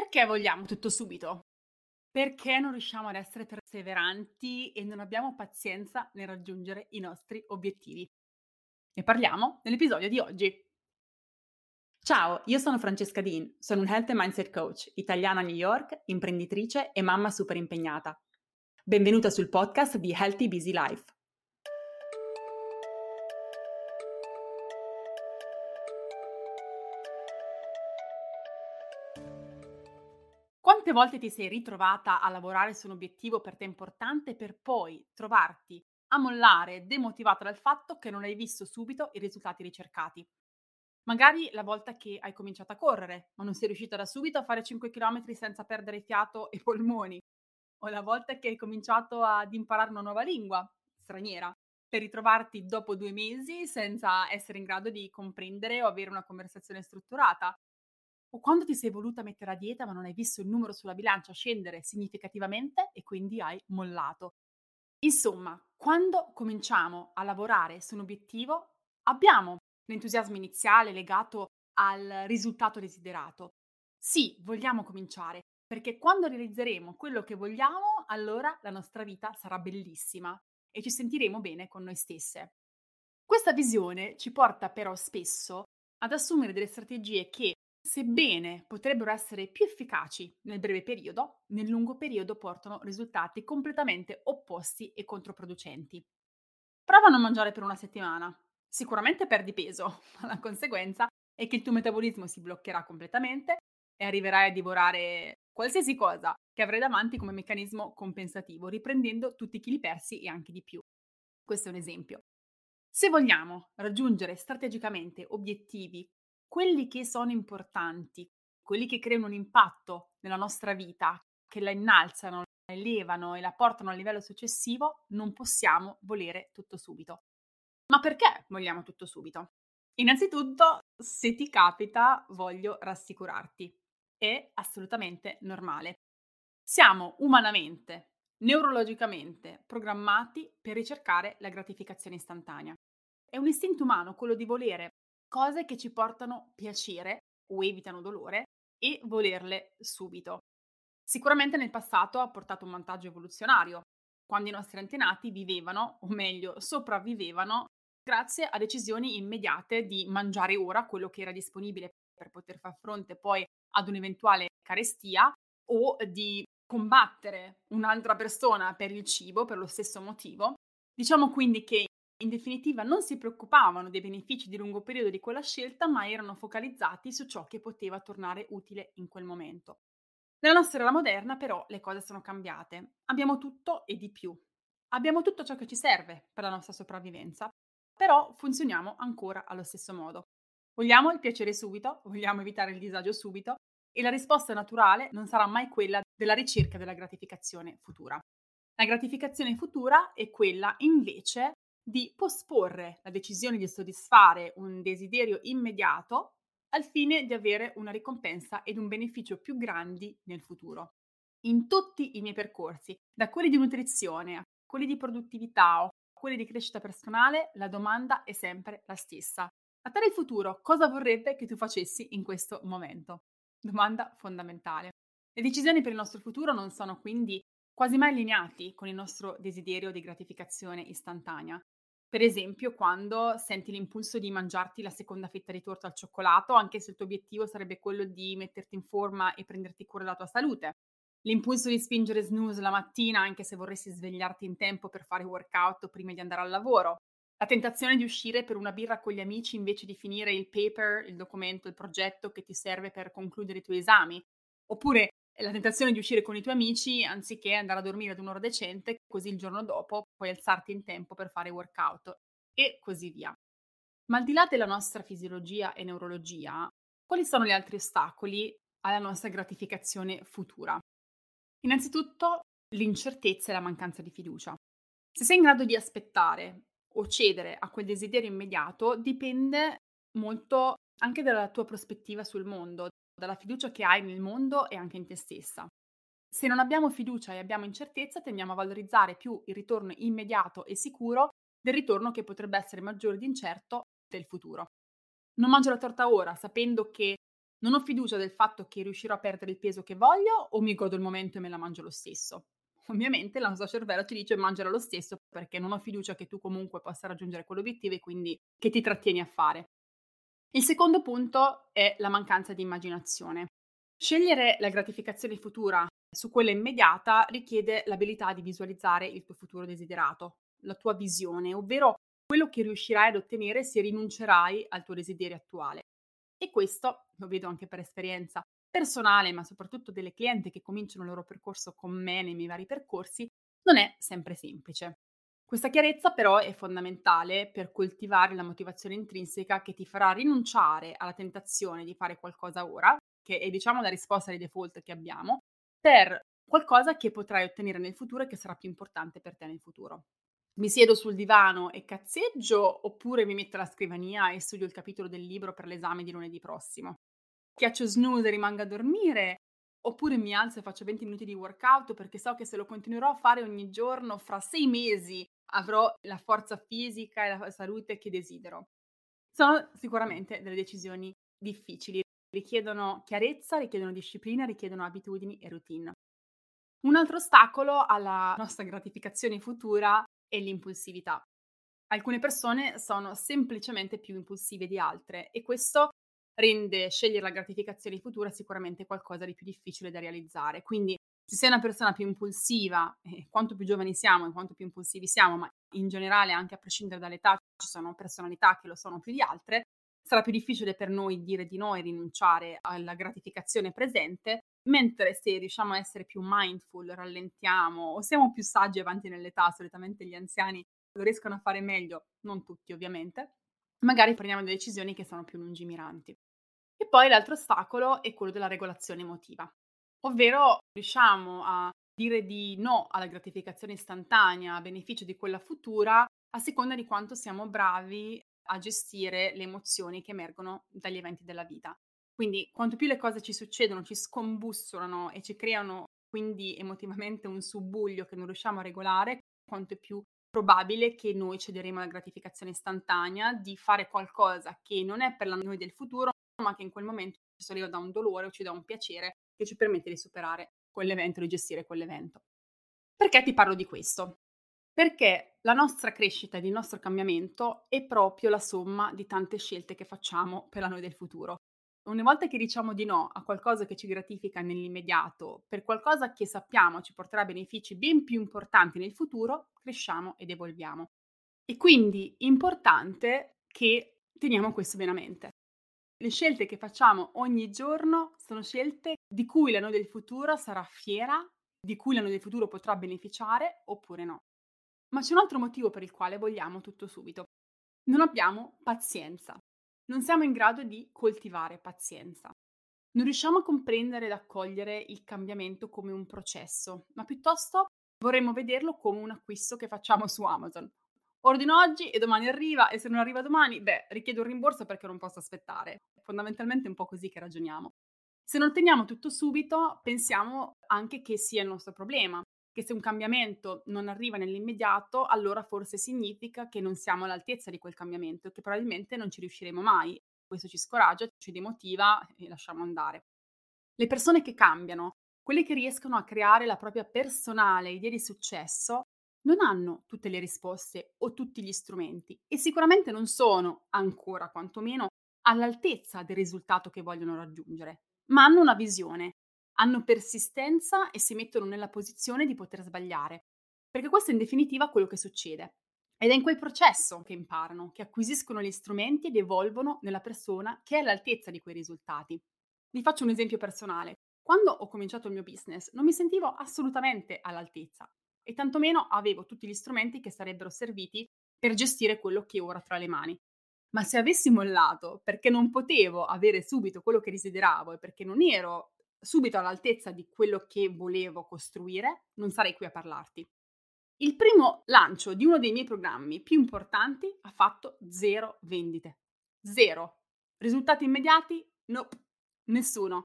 Perché vogliamo tutto subito? Perché non riusciamo ad essere perseveranti e non abbiamo pazienza nel raggiungere i nostri obiettivi. Ne parliamo nell'episodio di oggi. Ciao, io sono Francesca Dean, sono un Health and Mindset Coach, italiana a New York, imprenditrice e mamma super impegnata. Benvenuta sul podcast di Healthy Busy Life. Quante volte ti sei ritrovata a lavorare su un obiettivo per te importante per poi trovarti a mollare demotivata dal fatto che non hai visto subito i risultati ricercati? Magari la volta che hai cominciato a correre, ma non sei riuscita da subito a fare 5 km senza perdere fiato e polmoni, o la volta che hai cominciato ad imparare una nuova lingua straniera, per ritrovarti dopo due mesi senza essere in grado di comprendere o avere una conversazione strutturata, o quando ti sei voluta mettere a dieta ma non hai visto il numero sulla bilancia scendere significativamente e quindi hai mollato. Insomma, quando cominciamo a lavorare su un obiettivo, abbiamo l'entusiasmo iniziale legato al risultato desiderato. Sì, vogliamo cominciare, perché quando realizzeremo quello che vogliamo, allora la nostra vita sarà bellissima e ci sentiremo bene con noi stesse. Questa visione ci porta però spesso ad assumere delle strategie che sebbene potrebbero essere più efficaci nel breve periodo, nel lungo periodo portano risultati completamente opposti e controproducenti. Prova a non mangiare per una settimana. Sicuramente perdi peso, ma la conseguenza è che il tuo metabolismo si bloccherà completamente e arriverai a divorare qualsiasi cosa che avrai davanti come meccanismo compensativo, riprendendo tutti i chili persi e anche di più. Questo è un esempio. Se vogliamo raggiungere strategicamente obiettivi quelli che sono importanti, quelli che creano un impatto nella nostra vita, che la innalzano, la elevano e la portano al livello successivo, non possiamo volere tutto subito. Ma perché vogliamo tutto subito? Innanzitutto, se ti capita, voglio rassicurarti. È assolutamente normale. Siamo umanamente, neurologicamente programmati per ricercare la gratificazione istantanea. È un istinto umano quello di volere cose che ci portano piacere o evitano dolore e volerle subito. Sicuramente nel passato ha portato un vantaggio evoluzionario, quando i nostri antenati vivevano, o meglio, sopravvivevano, grazie a decisioni immediate di mangiare ora quello che era disponibile per poter far fronte poi ad un'eventuale carestia o di combattere un'altra persona per il cibo per lo stesso motivo. Diciamo quindi che in definitiva non si preoccupavano dei benefici di lungo periodo di quella scelta, ma erano focalizzati su ciò che poteva tornare utile in quel momento. Nella nostra era moderna però le cose sono cambiate. Abbiamo tutto e di più. Abbiamo tutto ciò che ci serve per la nostra sopravvivenza, però funzioniamo ancora allo stesso modo. Vogliamo il piacere subito, vogliamo evitare il disagio subito e la risposta naturale non sarà mai quella della ricerca della gratificazione futura. La gratificazione futura è quella invece di posporre la decisione di soddisfare un desiderio immediato al fine di avere una ricompensa ed un beneficio più grandi nel futuro. In tutti i miei percorsi, da quelli di nutrizione a quelli di produttività o quelli di crescita personale, la domanda è sempre la stessa. A te il futuro, cosa vorrebbe che tu facessi in questo momento? Domanda fondamentale. Le decisioni per il nostro futuro non sono quindi quasi mai allineati con il nostro desiderio di gratificazione istantanea. Per esempio, quando senti l'impulso di mangiarti la seconda fetta di torta al cioccolato, anche se il tuo obiettivo sarebbe quello di metterti in forma e prenderti cura della tua salute. L'impulso di spingere snooze la mattina, anche se vorresti svegliarti in tempo per fare workout prima di andare al lavoro. La tentazione di uscire per una birra con gli amici invece di finire il paper, il documento, il progetto che ti serve per concludere i tuoi esami. Oppure la tentazione di uscire con i tuoi amici anziché andare a dormire ad un'ora decente, così il giorno dopo puoi alzarti in tempo per fare workout e così via. Ma al di là della nostra fisiologia e neurologia, quali sono gli altri ostacoli alla nostra gratificazione futura? Innanzitutto l'incertezza e la mancanza di fiducia. Se sei in grado di aspettare o cedere a quel desiderio immediato dipende molto anche dalla tua prospettiva sul mondo, dalla fiducia che hai nel mondo e anche in te stessa. Se non abbiamo fiducia e abbiamo incertezza, tendiamo a valorizzare più il ritorno immediato e sicuro del ritorno che potrebbe essere maggiore ed incerto del futuro. Non mangio la torta ora, sapendo che Non ho fiducia del fatto che riuscirò a perdere il peso che voglio o mi godo il momento e me la mangio lo stesso? Ovviamente il nostro cervello ti dice mangiala lo stesso perché non ho fiducia che tu comunque possa raggiungere quell'obiettivo e quindi che ti trattieni a fare. Il secondo punto è la mancanza di immaginazione. Scegliere la gratificazione futura su quella immediata richiede l'abilità di visualizzare il tuo futuro desiderato, la tua visione, ovvero quello che riuscirai ad ottenere se rinuncerai al tuo desiderio attuale. E questo lo vedo anche per esperienza personale, ma soprattutto delle clienti che cominciano il loro percorso con me nei miei vari percorsi, non è sempre semplice. Questa chiarezza però è fondamentale per coltivare la motivazione intrinseca che ti farà rinunciare alla tentazione di fare qualcosa ora, che è diciamo la risposta di default che abbiamo, per qualcosa che potrai ottenere nel futuro e che sarà più importante per te nel futuro. Mi siedo sul divano e cazzeggio oppure mi metto alla scrivania e studio il capitolo del libro per l'esame di lunedì prossimo. Schiaccio snooze e rimango a dormire oppure mi alzo e faccio 20 minuti di workout perché so che se lo continuerò a fare ogni giorno fra sei mesi avrò la forza fisica e la salute che desidero. Sono sicuramente delle decisioni difficili, richiedono chiarezza, richiedono disciplina, richiedono abitudini e routine. Un altro ostacolo alla nostra gratificazione futura è l'impulsività. Alcune persone sono semplicemente più impulsive di altre e questo rende scegliere la gratificazione futura sicuramente qualcosa di più difficile da realizzare. Quindi se sei una persona più impulsiva, eh, quanto più giovani siamo e quanto più impulsivi siamo, ma in generale anche a prescindere dall'età ci sono personalità che lo sono più di altre, sarà più difficile per noi dire di no e rinunciare alla gratificazione presente, mentre se riusciamo a essere più mindful, rallentiamo o siamo più saggi avanti nell'età, solitamente gli anziani lo riescono a fare meglio, non tutti ovviamente, magari prendiamo delle decisioni che sono più lungimiranti. E poi l'altro ostacolo è quello della regolazione emotiva, ovvero riusciamo a dire di no alla gratificazione istantanea a beneficio di quella futura a seconda di quanto siamo bravi a gestire le emozioni che emergono dagli eventi della vita. Quindi quanto più le cose ci succedono, ci scombussolano e ci creano quindi emotivamente un subbuglio che non riusciamo a regolare, quanto più probabile che noi cederemo alla gratificazione istantanea di fare qualcosa che non è per la noi del futuro, ma che in quel momento ci solleva da un dolore o ci dà un piacere che ci permette di superare quell'evento, di gestire quell'evento. Perché ti parlo di questo? Perché la nostra crescita ed il nostro cambiamento è proprio la somma di tante scelte che facciamo per la noi del futuro. Una volta che diciamo di no a qualcosa che ci gratifica nell'immediato, per qualcosa che sappiamo ci porterà benefici ben più importanti nel futuro, cresciamo ed evolviamo. E quindi è importante che teniamo questo bene a mente. Le scelte che facciamo ogni giorno sono scelte di cui la noi del futuro sarà fiera, di cui la noi del futuro potrà beneficiare oppure no. Ma c'è un altro motivo per il quale vogliamo tutto subito. Non abbiamo pazienza. Non siamo in grado di coltivare pazienza. Non riusciamo a comprendere ed accogliere il cambiamento come un processo, ma piuttosto vorremmo vederlo come un acquisto che facciamo su Amazon. Ordino oggi e domani arriva e se non arriva domani, beh, richiedo un rimborso perché non posso aspettare. Fondamentalmente è un po' così che ragioniamo. Se non otteniamo tutto subito, pensiamo anche che sia il nostro problema, che se un cambiamento non arriva nell'immediato, allora forse significa che non siamo all'altezza di quel cambiamento e che probabilmente non ci riusciremo mai. Questo ci scoraggia, ci demotiva e lasciamo andare. Le persone che cambiano, quelle che riescono a creare la propria personale idea di successo, non hanno tutte le risposte o tutti gli strumenti e sicuramente non sono ancora, quantomeno, all'altezza del risultato che vogliono raggiungere, ma hanno una visione, hanno persistenza e si mettono nella posizione di poter sbagliare. Perché questo è in definitiva quello che succede. Ed è in quel processo che imparano, che acquisiscono gli strumenti ed evolvono nella persona che è all'altezza di quei risultati. Vi faccio un esempio personale. Quando ho cominciato il mio business non mi sentivo assolutamente all'altezza e tantomeno avevo tutti gli strumenti che sarebbero serviti per gestire quello che ho ora tra le mani. Ma se avessi mollato perché non potevo avere subito quello che desideravo e perché non ero subito all'altezza di quello che volevo costruire, non sarei qui a parlarti. Il primo lancio di uno dei miei programmi più importanti ha fatto zero vendite. Zero. Risultati immediati? Nope. Nessuno.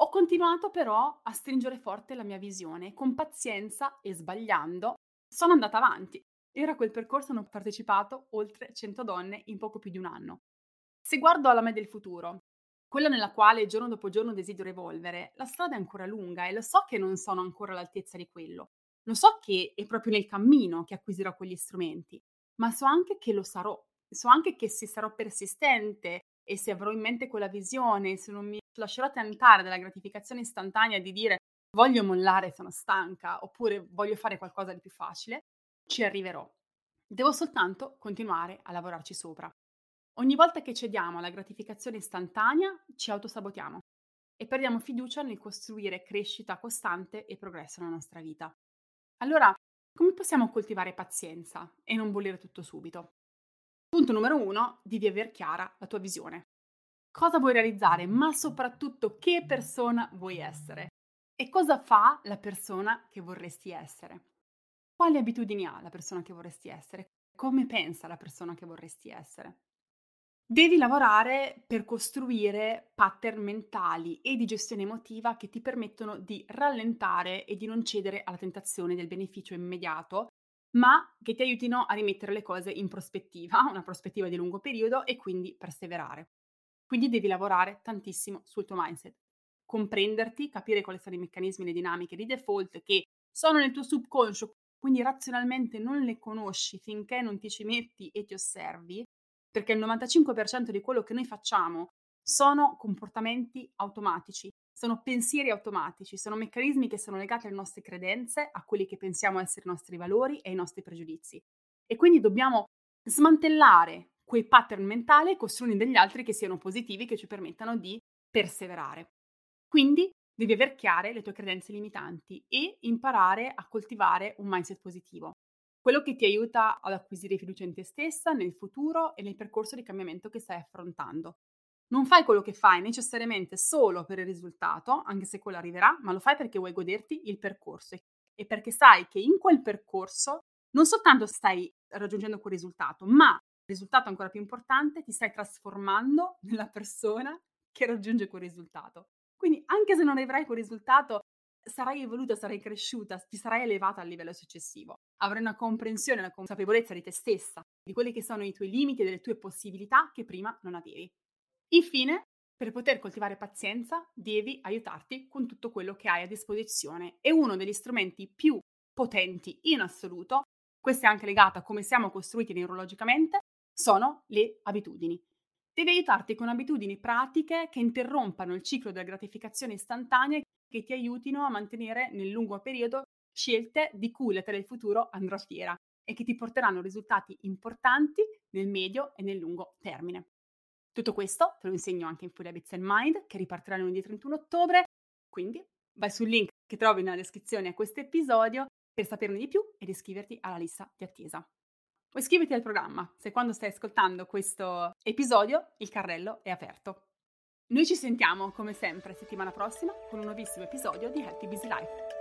Ho continuato però a stringere forte la mia visione, con pazienza e sbagliando, sono andata avanti. Era quel percorso hanno partecipato oltre 100 donne in poco più di un anno. Se guardo alla me del futuro, quella nella quale giorno dopo giorno desidero evolvere, la strada è ancora lunga e lo so che non sono ancora all'altezza di quello. Lo so che è proprio nel cammino che acquisirò quegli strumenti, ma so anche che lo sarò. So anche che se sarò persistente e se avrò in mente quella visione, se non mi lascerò tentare dalla gratificazione istantanea di dire voglio mollare, sono stanca, oppure voglio fare qualcosa di più facile, ci arriverò. Devo soltanto continuare a lavorarci sopra. Ogni volta che cediamo alla gratificazione istantanea, ci autosabotiamo e perdiamo fiducia nel costruire crescita costante e progresso nella nostra vita. Allora, come possiamo coltivare pazienza e non bollire tutto subito? Punto numero uno, devi aver chiara la tua visione. Cosa vuoi realizzare, ma soprattutto che persona vuoi essere? E cosa fa la persona che vorresti essere? Quali abitudini ha la persona che vorresti essere? Come pensa la persona che vorresti essere? Devi lavorare per costruire pattern mentali e di gestione emotiva che ti permettono di rallentare e di non cedere alla tentazione del beneficio immediato, ma che ti aiutino a rimettere le cose in prospettiva, una prospettiva di lungo periodo e quindi perseverare. Quindi devi lavorare tantissimo sul tuo mindset, comprenderti, capire quali sono i meccanismi le dinamiche di default che sono nel tuo subconscio, quindi razionalmente non le conosci finché non ti ci metti e ti osservi perché il 95% di quello che noi facciamo sono comportamenti automatici, sono pensieri automatici, sono meccanismi che sono legati alle nostre credenze, a quelli che pensiamo essere i nostri valori e ai nostri pregiudizi. E quindi dobbiamo smantellare quei pattern mentali e costruire degli altri che siano positivi, che ci permettano di perseverare. Quindi devi aver chiare le tue credenze limitanti e imparare a coltivare un mindset positivo quello che ti aiuta ad acquisire fiducia in te stessa, nel futuro e nel percorso di cambiamento che stai affrontando. Non fai quello che fai necessariamente solo per il risultato, anche se quello arriverà, ma lo fai perché vuoi goderti il percorso e perché sai che in quel percorso non soltanto stai raggiungendo quel risultato, ma risultato ancora più importante, ti stai trasformando nella persona che raggiunge quel risultato. Quindi anche se non avrai quel risultato, sarai evoluta, sarai cresciuta, ti sarai elevata al livello successivo. Avrai una comprensione, una consapevolezza di te stessa, di quelli che sono i tuoi limiti e delle tue possibilità che prima non avevi. Infine, per poter coltivare pazienza, devi aiutarti con tutto quello che hai a disposizione. E uno degli strumenti più potenti in assoluto, questo è anche legato a come siamo costruiti neurologicamente, sono le abitudini. Devi aiutarti con abitudini pratiche che interrompano il ciclo della gratificazione istantanea che ti aiutino a mantenere nel lungo periodo scelte di cui la te del futuro andrà fiera e che ti porteranno risultati importanti nel medio e nel lungo termine. Tutto questo te lo insegno anche in Full Habits and Mind che ripartirà lunedì 31 ottobre, quindi vai sul link che trovi nella descrizione a questo episodio per saperne di più ed iscriverti alla lista di attesa. O iscriviti al programma se quando stai ascoltando questo episodio il carrello è aperto. Noi ci sentiamo come sempre settimana prossima con un nuovissimo episodio di Happy Busy Life.